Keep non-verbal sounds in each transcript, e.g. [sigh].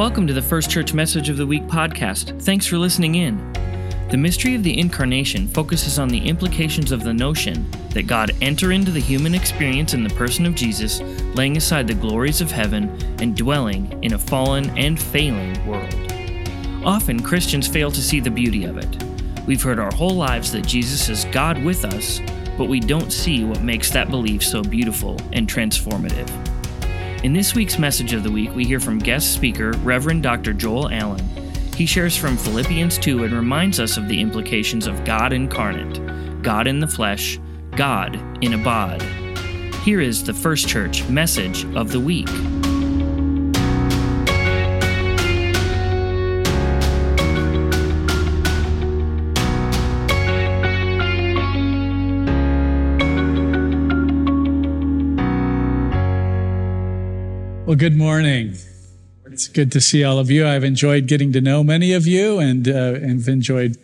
Welcome to the First Church Message of the Week podcast. Thanks for listening in. The mystery of the incarnation focuses on the implications of the notion that God enter into the human experience in the person of Jesus, laying aside the glories of heaven and dwelling in a fallen and failing world. Often Christians fail to see the beauty of it. We've heard our whole lives that Jesus is God with us, but we don't see what makes that belief so beautiful and transformative. In this week's message of the week, we hear from guest speaker Reverend Dr. Joel Allen. He shares from Philippians 2 and reminds us of the implications of God incarnate, God in the flesh, God in a bod. Here is the First Church message of the week. Well, good morning. It's good to see all of you. I've enjoyed getting to know many of you and, uh, and enjoyed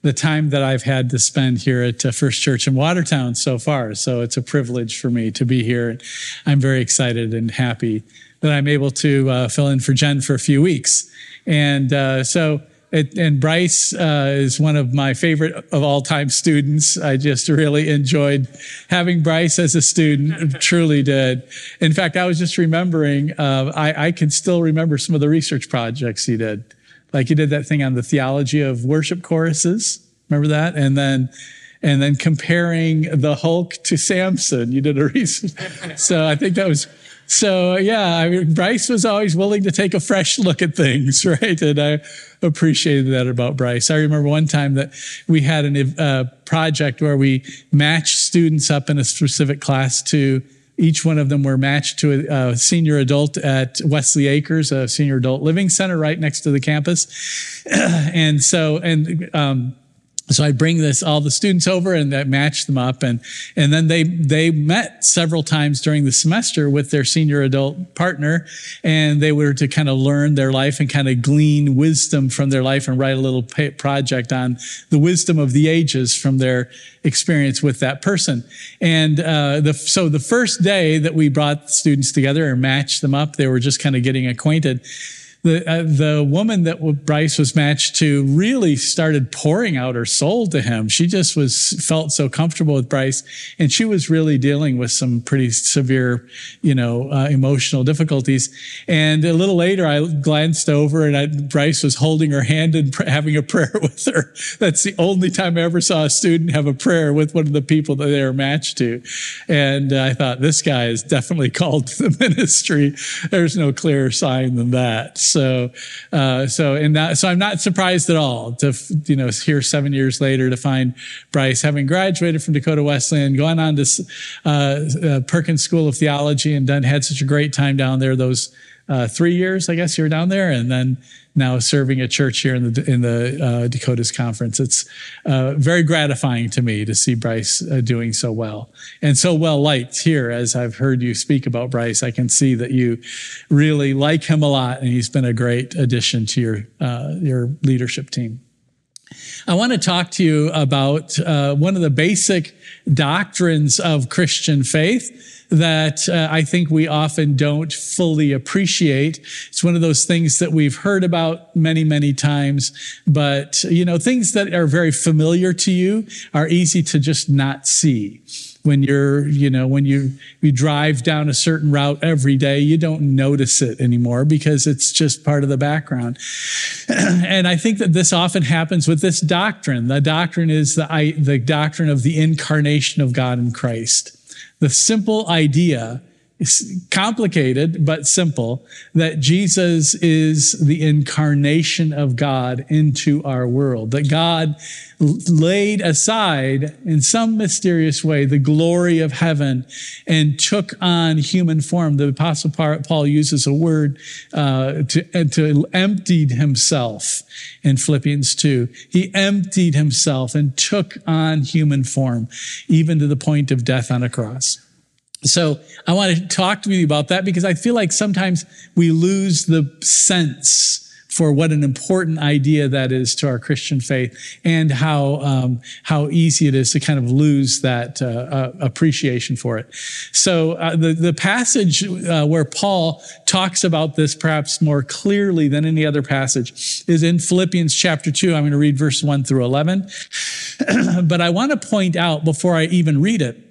the time that I've had to spend here at uh, First Church in Watertown so far. So it's a privilege for me to be here. I'm very excited and happy that I'm able to uh, fill in for Jen for a few weeks. And uh, so it, and Bryce uh, is one of my favorite of all time students. I just really enjoyed having Bryce as a student, [laughs] truly did. In fact, I was just remembering, uh, I, I can still remember some of the research projects he did. Like he did that thing on the theology of worship choruses. Remember that? And then, and then comparing the Hulk to Samson. You did a [laughs] research. so I think that was so yeah, I mean, Bryce was always willing to take a fresh look at things, [laughs] right? And I appreciated that about Bryce. I remember one time that we had a uh, project where we matched students up in a specific class to each one of them were matched to a, a, senior adult at Wesley Acres, a senior adult living center right next to the campus. [clears throat] and so, and, um, so I bring this all the students over and that match them up. And and then they they met several times during the semester with their senior adult partner. And they were to kind of learn their life and kind of glean wisdom from their life and write a little project on the wisdom of the ages from their experience with that person. And uh, the, so the first day that we brought students together and matched them up they were just kind of getting acquainted the, uh, the woman that Bryce was matched to really started pouring out her soul to him. She just was, felt so comfortable with Bryce and she was really dealing with some pretty severe, you know, uh, emotional difficulties. And a little later, I glanced over and I, Bryce was holding her hand and pr- having a prayer [laughs] with her. That's the only time I ever saw a student have a prayer with one of the people that they were matched to. And uh, I thought, this guy is definitely [laughs] called to the [laughs] ministry. There's no clearer sign than that. Uh, so, and that, so I'm not surprised at all to, you know, here seven years later to find Bryce having graduated from Dakota Wesleyan, gone on to uh, uh, Perkins School of Theology and done, had such a great time down there those uh, three years, I guess you were down there, and then now serving a church here in the in the uh, Dakotas Conference. It's uh, very gratifying to me to see Bryce uh, doing so well and so well liked here. As I've heard you speak about Bryce, I can see that you really like him a lot, and he's been a great addition to your uh, your leadership team. I want to talk to you about uh, one of the basic doctrines of Christian faith that uh, I think we often don't fully appreciate. It's one of those things that we've heard about many, many times, but you know, things that are very familiar to you are easy to just not see. When you're, you know, when you, you drive down a certain route every day, you don't notice it anymore because it's just part of the background. [clears throat] and I think that this often happens with this doctrine. The doctrine is the, the doctrine of the incarnation of God in Christ the simple idea complicated but simple that Jesus is the incarnation of God into our world, that God laid aside in some mysterious way the glory of heaven and took on human form. The apostle Paul uses a word uh, to, to emptied himself in Philippians 2. He emptied himself and took on human form, even to the point of death on a cross. So I want to talk to you about that because I feel like sometimes we lose the sense for what an important idea that is to our Christian faith and how, um, how easy it is to kind of lose that uh, uh, appreciation for it. So uh, the, the passage uh, where Paul talks about this perhaps more clearly than any other passage is in Philippians chapter 2. I'm going to read verse 1 through 11. [clears throat] but I want to point out before I even read it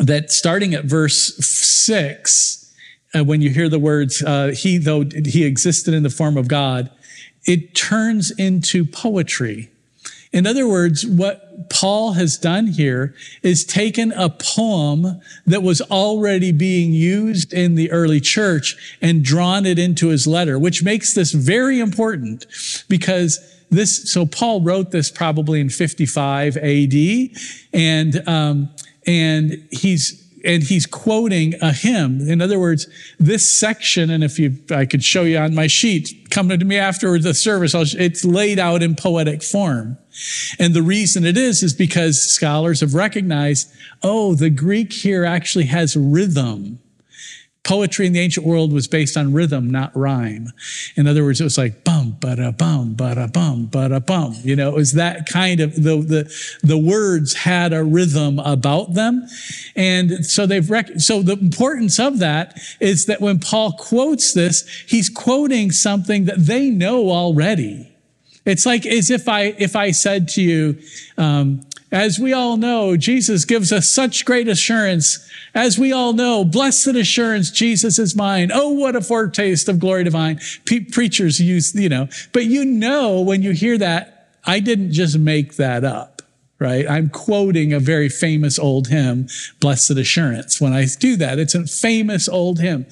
that starting at verse 6, uh, when you hear the words, uh, he, though he existed in the form of God, it turns into poetry. In other words, what Paul has done here is taken a poem that was already being used in the early church and drawn it into his letter, which makes this very important because this, so Paul wrote this probably in 55 AD and, um, and he's and he's quoting a hymn. In other words, this section, and if you, I could show you on my sheet, come to me after the service, I'll, it's laid out in poetic form. And the reason it is, is because scholars have recognized, oh, the Greek here actually has rhythm. Poetry in the ancient world was based on rhythm, not rhyme. In other words, it was like bum, ba bum, ba bum, ba bum. You know, it was that kind of the the the words had a rhythm about them, and so they've rec- so the importance of that is that when Paul quotes this, he's quoting something that they know already. It's like as if I if I said to you. Um, as we all know, Jesus gives us such great assurance. As we all know, blessed assurance, Jesus is mine. Oh, what a foretaste of glory divine. Pe- preachers use, you know, but you know when you hear that, I didn't just make that up right? I'm quoting a very famous old hymn, Blessed Assurance. When I do that, it's a famous old hymn.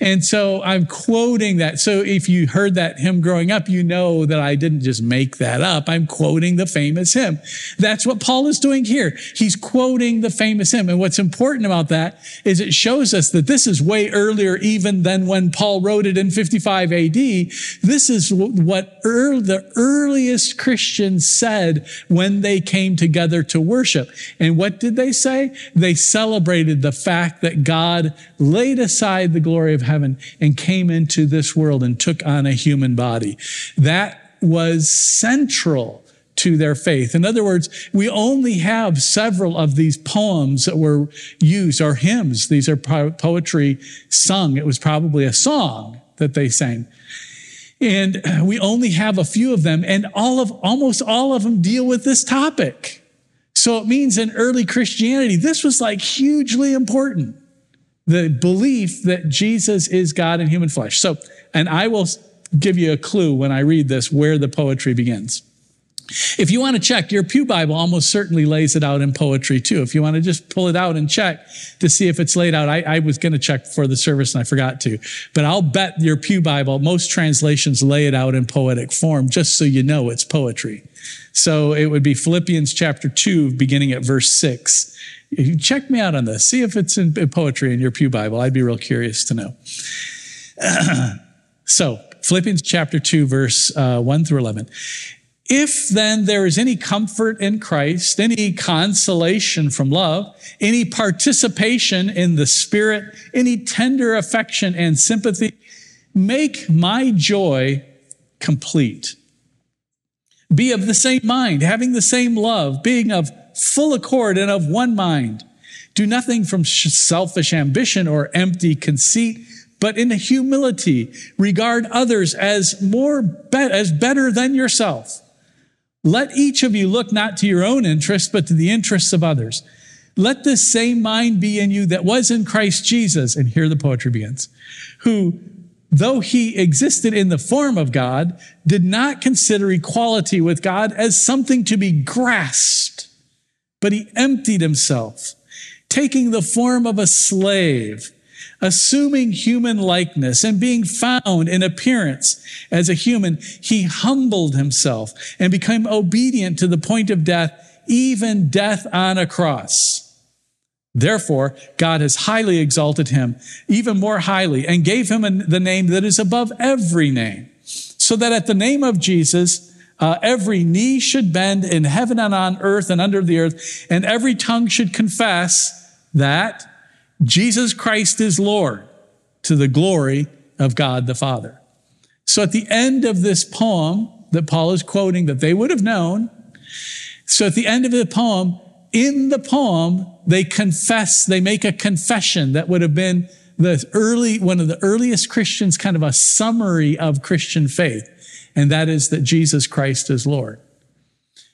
And so I'm quoting that. So if you heard that hymn growing up, you know that I didn't just make that up. I'm quoting the famous hymn. That's what Paul is doing here. He's quoting the famous hymn. And what's important about that is it shows us that this is way earlier even than when Paul wrote it in 55 AD. This is what the earliest Christians said when they came to together to worship. And what did they say? They celebrated the fact that God laid aside the glory of heaven and came into this world and took on a human body. That was central to their faith. In other words, we only have several of these poems that were used, or hymns. These are poetry sung. It was probably a song that they sang. And we only have a few of them, and all of, almost all of them deal with this topic. So it means in early Christianity, this was like hugely important. The belief that Jesus is God in human flesh. So, and I will give you a clue when I read this where the poetry begins. If you want to check, your Pew Bible almost certainly lays it out in poetry too. If you want to just pull it out and check to see if it's laid out, I, I was going to check for the service and I forgot to. But I'll bet your Pew Bible, most translations lay it out in poetic form just so you know it's poetry. So it would be Philippians chapter 2, beginning at verse 6. You check me out on this. See if it's in poetry in your Pew Bible. I'd be real curious to know. [clears throat] so, Philippians chapter 2, verse uh, 1 through 11. If then there is any comfort in Christ, any consolation from love, any participation in the Spirit, any tender affection and sympathy, make my joy complete. Be of the same mind, having the same love, being of full accord and of one mind. Do nothing from selfish ambition or empty conceit, but in humility regard others as more be- as better than yourself. Let each of you look not to your own interests, but to the interests of others. Let this same mind be in you that was in Christ Jesus. And here the poetry begins. Who, though he existed in the form of God, did not consider equality with God as something to be grasped, but he emptied himself, taking the form of a slave assuming human likeness and being found in appearance as a human, he humbled himself and became obedient to the point of death, even death on a cross. Therefore, God has highly exalted him, even more highly, and gave him the name that is above every name, so that at the name of Jesus, uh, every knee should bend in heaven and on earth and under the earth, and every tongue should confess that Jesus Christ is Lord to the glory of God the Father. So at the end of this poem that Paul is quoting, that they would have known, so at the end of the poem, in the poem, they confess, they make a confession that would have been the early, one of the earliest Christians, kind of a summary of Christian faith. And that is that Jesus Christ is Lord.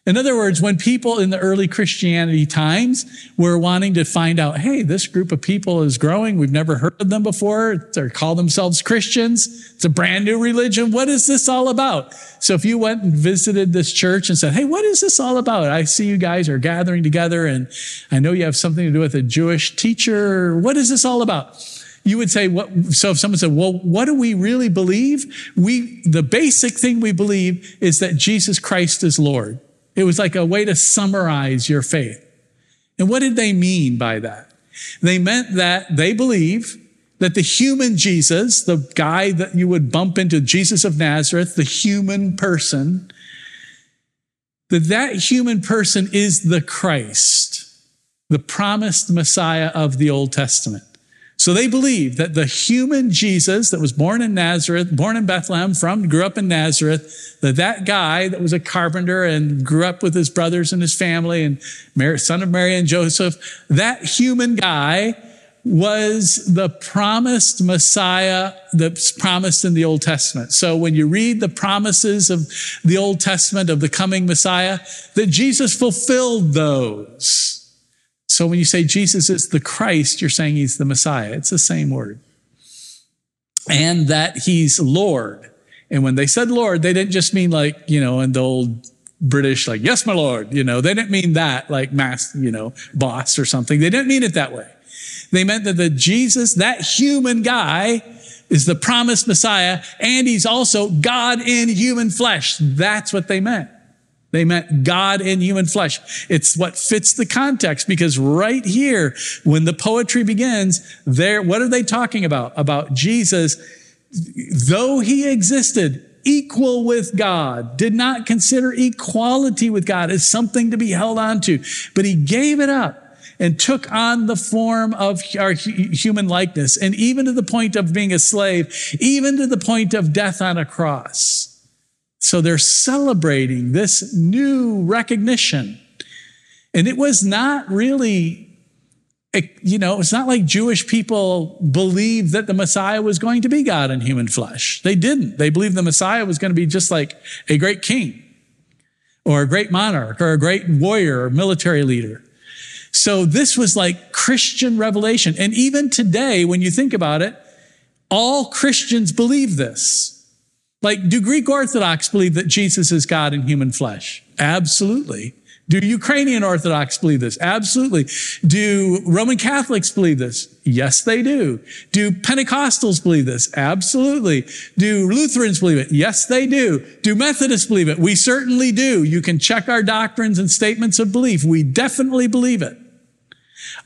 In other words, when people in the early Christianity times were wanting to find out, hey, this group of people is growing. We've never heard of them before. They call themselves Christians. It's a brand new religion. What is this all about? So if you went and visited this church and said, hey, what is this all about? I see you guys are gathering together and I know you have something to do with a Jewish teacher. What is this all about? you would say, what, so if someone said, well, what do we really believe? We, the basic thing we believe is that Jesus Christ is Lord. It was like a way to summarize your faith. And what did they mean by that? They meant that they believe that the human Jesus, the guy that you would bump into, Jesus of Nazareth, the human person, that that human person is the Christ, the promised Messiah of the Old Testament. So they believe that the human Jesus that was born in Nazareth, born in Bethlehem, from, grew up in Nazareth, that that guy that was a carpenter and grew up with his brothers and his family and Mary, son of Mary and Joseph, that human guy was the promised Messiah that's promised in the Old Testament. So when you read the promises of the Old Testament of the coming Messiah, that Jesus fulfilled those. So when you say Jesus is the Christ, you're saying he's the Messiah. It's the same word. And that he's Lord. And when they said Lord, they didn't just mean like, you know, in the old British, like, yes, my Lord, you know, they didn't mean that like mass, you know, boss or something. They didn't mean it that way. They meant that the Jesus, that human guy, is the promised Messiah, and he's also God in human flesh. That's what they meant. They meant God in human flesh. It's what fits the context because right here, when the poetry begins, there, what are they talking about? About Jesus, though he existed, equal with God, did not consider equality with God as something to be held on to, but he gave it up and took on the form of our human likeness, and even to the point of being a slave, even to the point of death on a cross. So they're celebrating this new recognition. And it was not really, eh, you know, it's not like Jewish people believed that the Messiah was going to be God in human flesh. They didn't. They believed the Messiah was going to be just like a great king or a great monarch or a great warrior or military leader. So this was like Christian revelation. And even today, when you think about it, all Christians believe this. Like, do Greek Orthodox believe that Jesus is God in human flesh? Absolutely. Do Ukrainian Orthodox believe this? Absolutely. Do Roman Catholics believe this? Yes, they do. Do Pentecostals believe this? Absolutely. Do Lutherans believe it? Yes, they do. Do Methodists believe it? We certainly do. You can check our doctrines and statements of belief. We definitely believe it.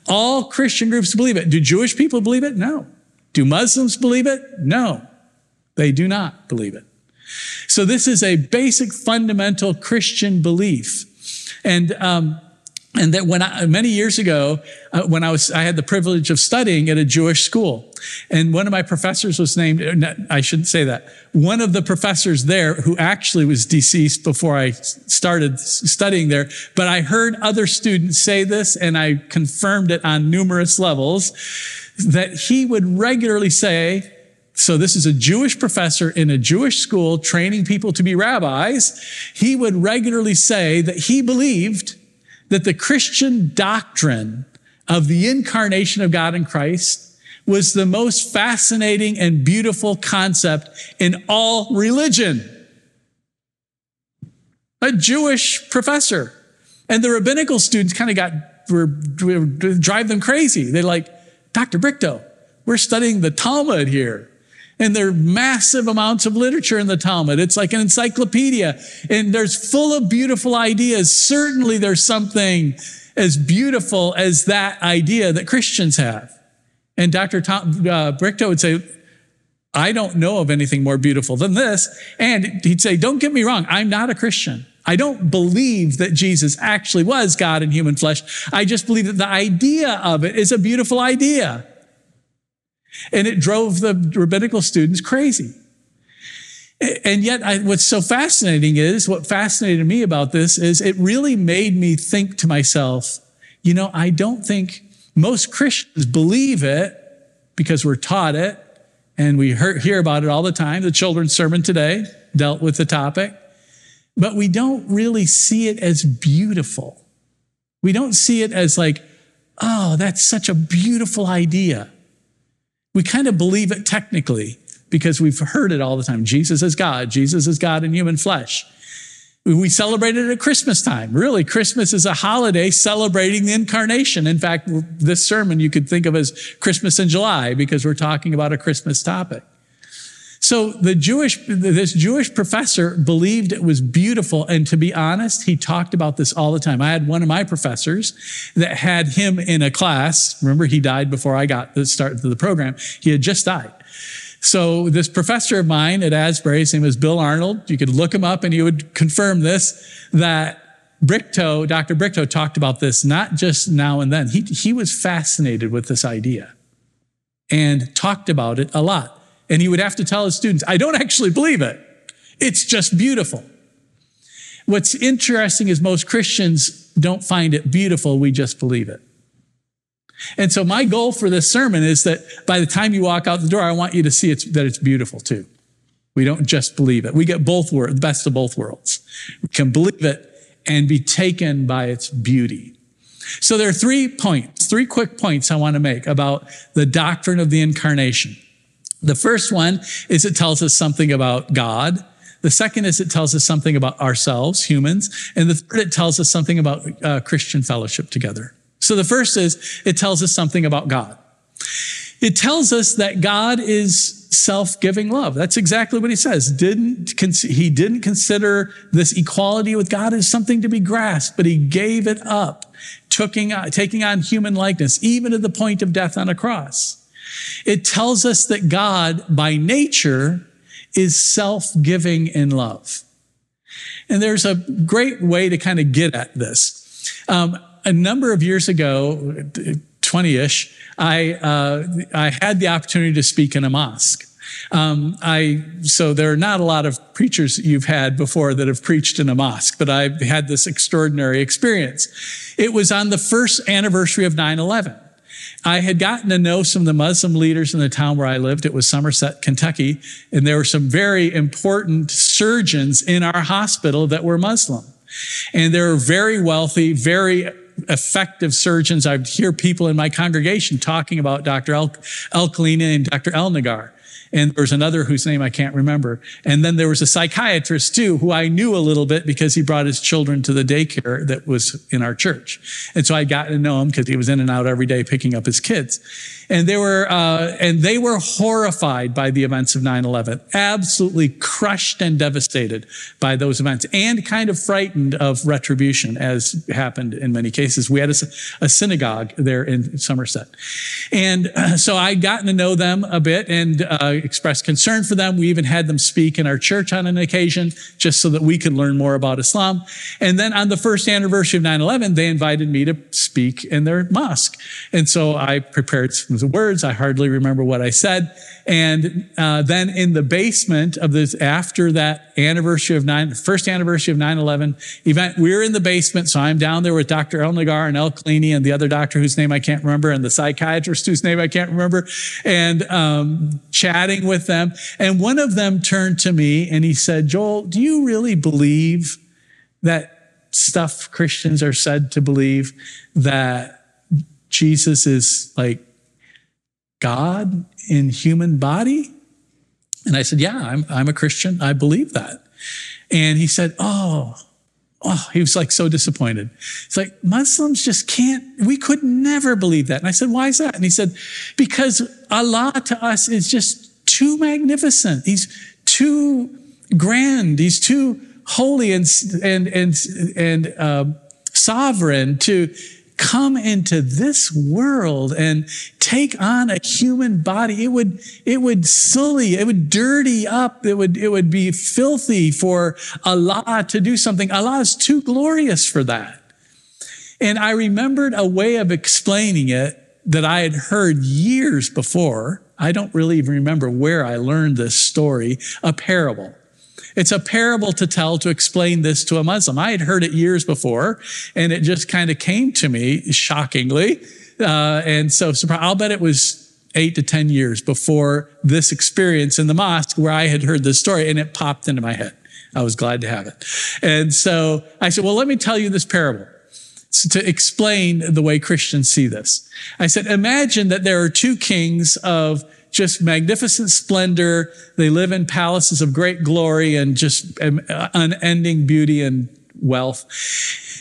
All Christian groups believe it. Do Jewish people believe it? No. Do Muslims believe it? No. They do not believe it. So this is a basic fundamental Christian belief. And, um, and that when I, many years ago, uh, when I was, I had the privilege of studying at a Jewish school. And one of my professors was named, uh, I shouldn't say that. One of the professors there, who actually was deceased before I started studying there, but I heard other students say this and I confirmed it on numerous levels, that he would regularly say, so this is a Jewish professor in a Jewish school training people to be rabbis. He would regularly say that he believed that the Christian doctrine of the incarnation of God in Christ was the most fascinating and beautiful concept in all religion. A Jewish professor. And the rabbinical students kind of got, were, were, drive them crazy. They're like, Dr. Brichto, we're studying the Talmud here. And there are massive amounts of literature in the Talmud. It's like an encyclopedia and there's full of beautiful ideas. Certainly there's something as beautiful as that idea that Christians have. And Dr. Tom, uh, Brichto would say, I don't know of anything more beautiful than this. And he'd say, don't get me wrong. I'm not a Christian. I don't believe that Jesus actually was God in human flesh. I just believe that the idea of it is a beautiful idea. And it drove the rabbinical students crazy. And yet, I, what's so fascinating is what fascinated me about this is it really made me think to myself, you know, I don't think most Christians believe it because we're taught it and we hear about it all the time. The children's sermon today dealt with the topic, but we don't really see it as beautiful. We don't see it as like, oh, that's such a beautiful idea. We kind of believe it technically because we've heard it all the time. Jesus is God. Jesus is God in human flesh. We celebrate it at Christmas time. Really, Christmas is a holiday celebrating the incarnation. In fact, this sermon you could think of as Christmas in July because we're talking about a Christmas topic. So the Jewish, this Jewish professor believed it was beautiful. And to be honest, he talked about this all the time. I had one of my professors that had him in a class. Remember, he died before I got the start of the program. He had just died. So this professor of mine at Asbury, his name was Bill Arnold. You could look him up and he would confirm this, that Brichto, Dr. Brichto talked about this not just now and then. He, he was fascinated with this idea and talked about it a lot. And he would have to tell his students, I don't actually believe it. It's just beautiful. What's interesting is most Christians don't find it beautiful. We just believe it. And so my goal for this sermon is that by the time you walk out the door, I want you to see it's, that it's beautiful too. We don't just believe it. We get both worlds, the best of both worlds. We can believe it and be taken by its beauty. So there are three points, three quick points I want to make about the doctrine of the incarnation. The first one is it tells us something about God. The second is it tells us something about ourselves, humans. And the third, it tells us something about uh, Christian fellowship together. So the first is it tells us something about God. It tells us that God is self-giving love. That's exactly what he says. Didn't he didn't consider this equality with God as something to be grasped, but he gave it up, taking, taking on human likeness, even to the point of death on a cross. It tells us that God, by nature, is self-giving in love. And there's a great way to kind of get at this. Um, a number of years ago, 20 ish, I, uh, I had the opportunity to speak in a mosque. Um, I, so there are not a lot of preachers you've had before that have preached in a mosque, but I've had this extraordinary experience. It was on the first anniversary of 9 11. I had gotten to know some of the Muslim leaders in the town where I lived. It was Somerset, Kentucky. And there were some very important surgeons in our hospital that were Muslim. And they were very wealthy, very effective surgeons. I would hear people in my congregation talking about Dr. El, El and Dr. El Nagar and there was another whose name I can't remember. And then there was a psychiatrist too, who I knew a little bit because he brought his children to the daycare that was in our church. And so I got to know him because he was in and out every day picking up his kids. And they were, uh, and they were horrified by the events of 9-11, absolutely crushed and devastated by those events and kind of frightened of retribution as happened in many cases. We had a, a synagogue there in Somerset. And uh, [clears throat] so I'd gotten to know them a bit and uh, expressed concern for them. We even had them speak in our church on an occasion just so that we could learn more about Islam. And then on the first anniversary of 9-11, they invited me to speak in their mosque. And so I prepared some words. I hardly remember what I said. And uh, then in the basement of this, after that anniversary of nine, first anniversary of 9-11 event, we're in the basement. So I'm down there with Dr. El Nagar and El Klini and the other doctor whose name I can't remember and the psychiatrist whose name I can't remember and um, chatting with them. And one of them turned to me and he said, Joel, do you really believe that stuff Christians are said to believe that Jesus is like God in human body? And I said, Yeah, I'm, I'm a Christian. I believe that. And he said, Oh, oh, he was like so disappointed. It's like Muslims just can't, we could never believe that. And I said, Why is that? And he said, Because Allah to us is just too magnificent. He's too grand. He's too holy and, and, and, and uh, sovereign to come into this world and take on a human body, it would, it would sully, it would dirty up, it would, it would be filthy for Allah to do something. Allah is too glorious for that. And I remembered a way of explaining it that I had heard years before. I don't really even remember where I learned this story, a parable. It's a parable to tell to explain this to a Muslim. I had heard it years before, and it just kind of came to me shockingly. Uh, and so I'll bet it was eight to 10 years before this experience in the mosque where I had heard this story, and it popped into my head. I was glad to have it. And so I said, Well, let me tell you this parable to explain the way Christians see this. I said, Imagine that there are two kings of just magnificent splendor. They live in palaces of great glory and just um, unending beauty and wealth.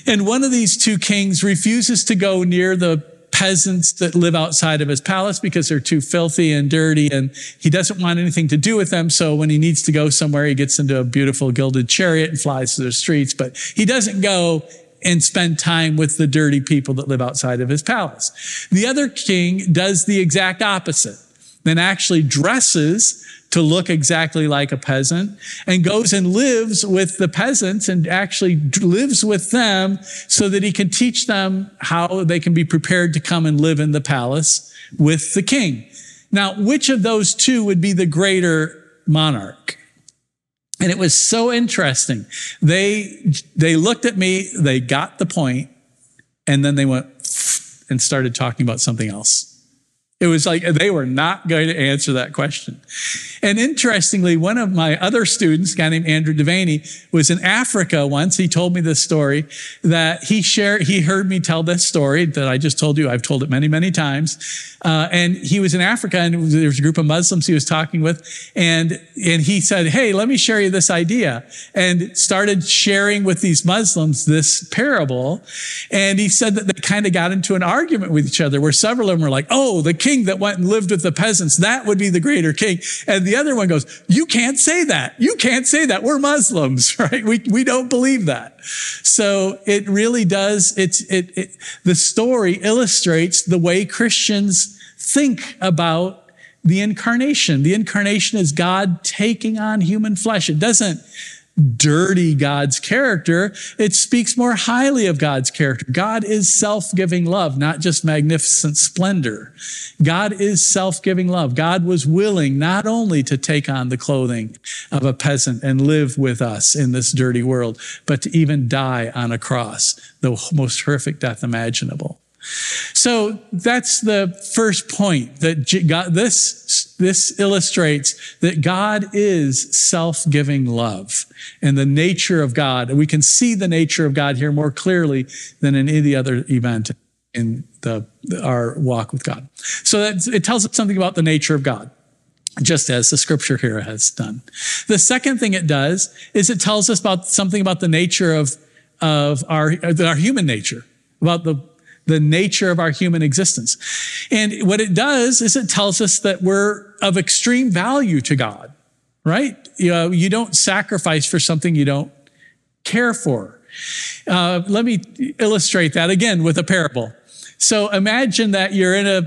And one of these two kings refuses to go near the peasants that live outside of his palace because they're too filthy and dirty and he doesn't want anything to do with them. So when he needs to go somewhere, he gets into a beautiful gilded chariot and flies to the streets, but he doesn't go and spend time with the dirty people that live outside of his palace. The other king does the exact opposite then actually dresses to look exactly like a peasant and goes and lives with the peasants and actually lives with them so that he can teach them how they can be prepared to come and live in the palace with the king. Now, which of those two would be the greater monarch? And it was so interesting. They, they looked at me, they got the point, and then they went and started talking about something else. It was like they were not going to answer that question. And interestingly, one of my other students, a guy named Andrew Devaney, was in Africa once. He told me this story that he shared, he heard me tell this story that I just told you. I've told it many, many times. Uh, and he was in Africa and there was a group of Muslims he was talking with. And, and he said, Hey, let me share you this idea and started sharing with these Muslims this parable. And he said that they kind of got into an argument with each other where several of them were like, Oh, the king king that went and lived with the peasants, that would be the greater king. And the other one goes, you can't say that. You can't say that. We're Muslims, [laughs] right? We, we don't believe that. So it really does. It's, it, it the story illustrates the way Christians think about the incarnation. The incarnation is God taking on human flesh. It doesn't dirty God's character. It speaks more highly of God's character. God is self-giving love, not just magnificent splendor. God is self-giving love. God was willing not only to take on the clothing of a peasant and live with us in this dirty world, but to even die on a cross, the most horrific death imaginable. So that's the first point that God, this, this illustrates that God is self-giving love and the nature of God. And we can see the nature of God here more clearly than in any other event in the, our walk with God. So it tells us something about the nature of God just as the scripture here has done. The second thing it does is it tells us about something about the nature of, of our, our human nature, about the the nature of our human existence. And what it does is it tells us that we're of extreme value to God, right? You, know, you don't sacrifice for something you don't care for. Uh, let me illustrate that again with a parable. So imagine that you're in a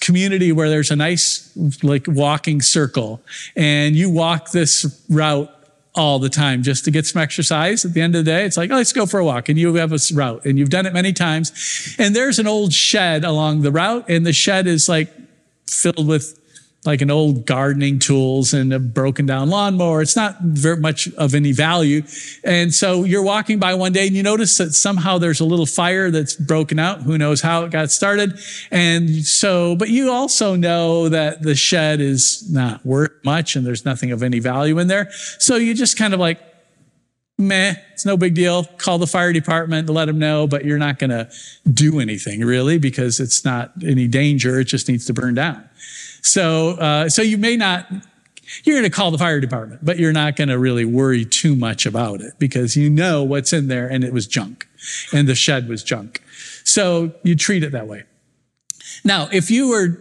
community where there's a nice, like, walking circle, and you walk this route all the time just to get some exercise. At the end of the day, it's like, oh, let's go for a walk. And you have a route and you've done it many times. And there's an old shed along the route and the shed is like filled with like an old gardening tools and a broken down lawnmower. It's not very much of any value. And so you're walking by one day and you notice that somehow there's a little fire that's broken out. Who knows how it got started. And so, but you also know that the shed is not worth much and there's nothing of any value in there. So you just kind of like, meh, it's no big deal. Call the fire department to let them know, but you're not going to do anything really because it's not any danger. It just needs to burn down. So, uh, so you may not, you're going to call the fire department, but you're not going to really worry too much about it because you know what's in there and it was junk and the shed was junk. So you treat it that way. Now, if you were,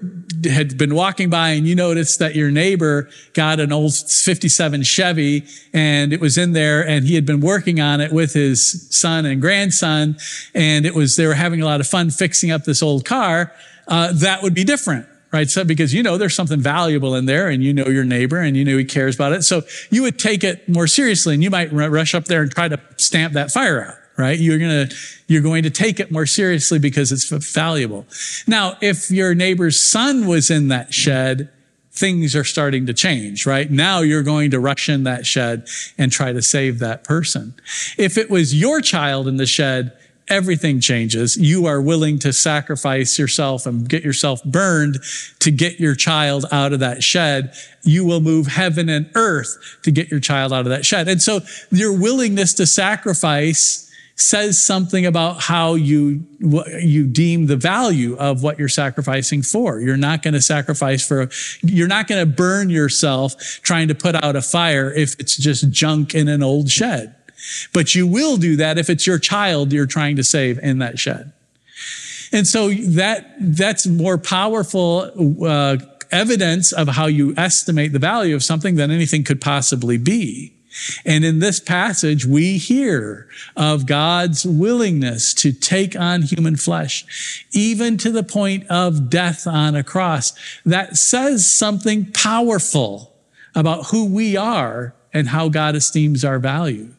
had been walking by and you noticed that your neighbor got an old 57 Chevy and it was in there and he had been working on it with his son and grandson and it was, they were having a lot of fun fixing up this old car, uh, that would be different right? So because you know there's something valuable in there and you know your neighbor and you know he cares about it. So you would take it more seriously and you might rush up there and try to stamp that fire out, right? You're going to, you're going to take it more seriously because it's valuable. Now, if your neighbor's son was in that shed things are starting to change, right? Now you're going to rush in that shed and try to save that person. If it was your child in the shed, everything changes. You are willing to sacrifice yourself and get yourself burned to get your child out of that shed. You will move heaven and earth to get your child out of that shed. And so your willingness to sacrifice says something about how you you deem the value of what you're sacrificing for. You're not going to sacrifice for you're not going to burn yourself trying to put out a fire if it's just junk in an old shed. But you will do that if it's your child you're trying to save in that shed. And so that that's more powerful uh, evidence of how you estimate the value of something than anything could possibly be. And in this passage, we hear of God's willingness to take on human flesh, even to the point of death on a cross. That says something powerful about who we are and how God esteems our value.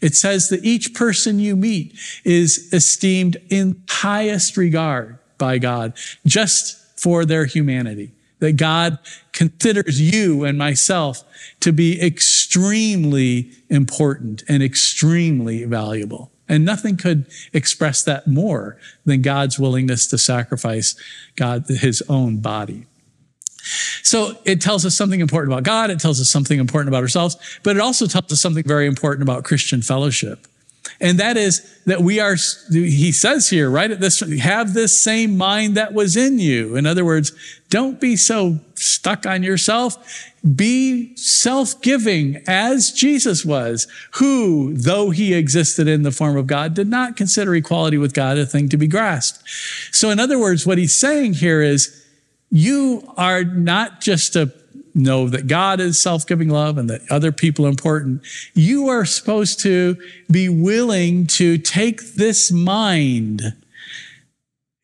It says that each person you meet is esteemed in highest regard by God just for their humanity that God considers you and myself to be extremely important and extremely valuable. And nothing could express that more than God's willingness to sacrifice God, his own body. So it tells us something important about God. It tells us something important about ourselves, but it also tells us something very important about Christian fellowship. And that is that we are, he says here, right at this, have this same mind that was in you. In other words, don't be so stuck on yourself. Be self-giving as Jesus was, who, though he existed in the form of God, did not consider equality with God a thing to be grasped. So in other words, what he's saying here is, you are not just to know that God is self giving love and that other people are important, you are supposed to be willing to take this mind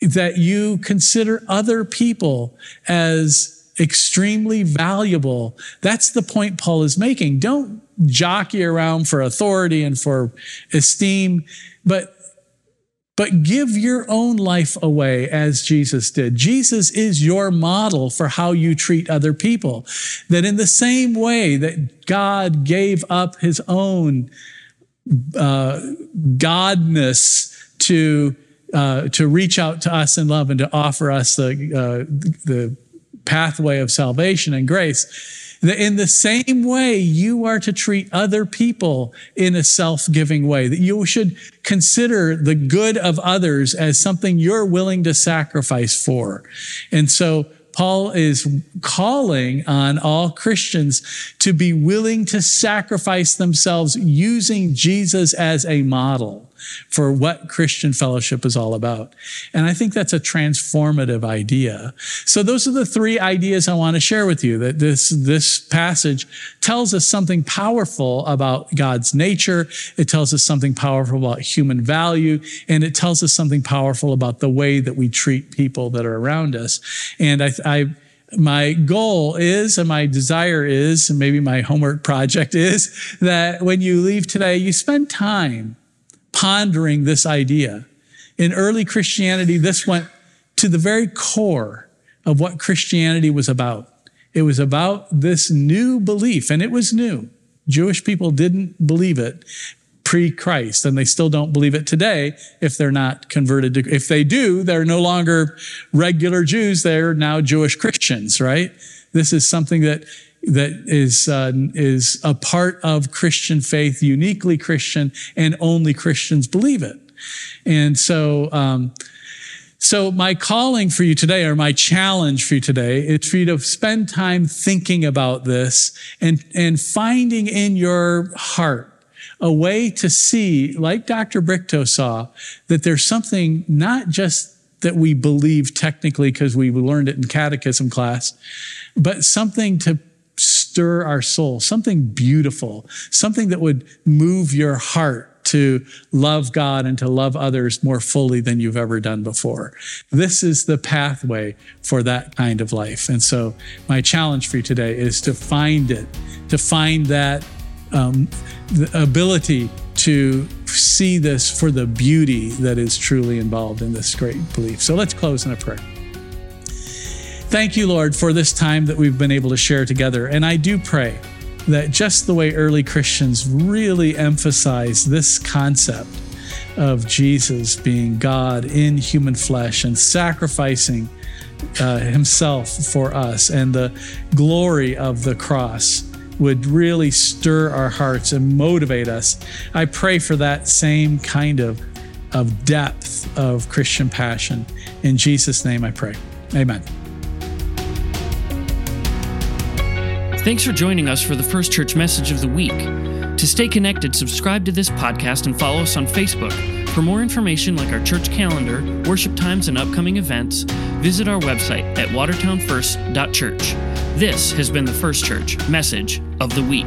that you consider other people as extremely valuable. That's the point Paul is making. Don't jockey around for authority and for esteem, but but give your own life away as Jesus did. Jesus is your model for how you treat other people. That in the same way that God gave up his own uh, godness to uh, to reach out to us in love and to offer us the uh, the pathway of salvation and grace in the same way, you are to treat other people in a self giving way, that you should consider the good of others as something you're willing to sacrifice for. And so, Paul is calling on all Christians to be willing to sacrifice themselves using Jesus as a model for what Christian fellowship is all about. And I think that's a transformative idea. So those are the three ideas I want to share with you that this, this passage tells us something powerful about God's nature. It tells us something powerful about human value and it tells us something powerful about the way that we treat people that are around us. And I, I my goal is and my desire is and maybe my homework project [laughs] is that when you leave today you spend time pondering this idea. In early Christianity, this went to the very core of what Christianity was about. It was about this new belief, and it was new. Jewish people didn't believe it pre Christ, and they still don't believe it today if they're not converted to, if they do, they're no longer regular Jews, they're now Jewish Christians, right? This is something that that is, uh, is a part of Christian faith, uniquely Christian, and only Christians believe it. And so, um, so my calling for you today, or my challenge for you today, is for you to spend time thinking about this and, and finding in your heart a way to see, like Dr. Brichto saw, that there's something not just that we believe technically because we learned it in catechism class, but something to stir our soul, something beautiful, something that would move your heart to love God and to love others more fully than you've ever done before. This is the pathway for that kind of life. And so, my challenge for you today is to find it, to find that um, ability to see this for the beauty that is truly involved in this great belief. So, let's close in a prayer. Thank you, Lord, for this time that we've been able to share together. And I do pray that just the way early Christians really emphasize this concept of Jesus being God in human flesh and sacrificing uh, himself for us and the glory of the cross would really stir our hearts and motivate us. I pray for that same kind of, of depth of Christian passion. In Jesus' name I pray. Amen. Thanks for joining us for the First Church Message of the Week. To stay connected, subscribe to this podcast and follow us on Facebook. For more information like our church calendar, worship times, and upcoming events, visit our website at watertownfirst.church. This has been the First Church Message of the Week.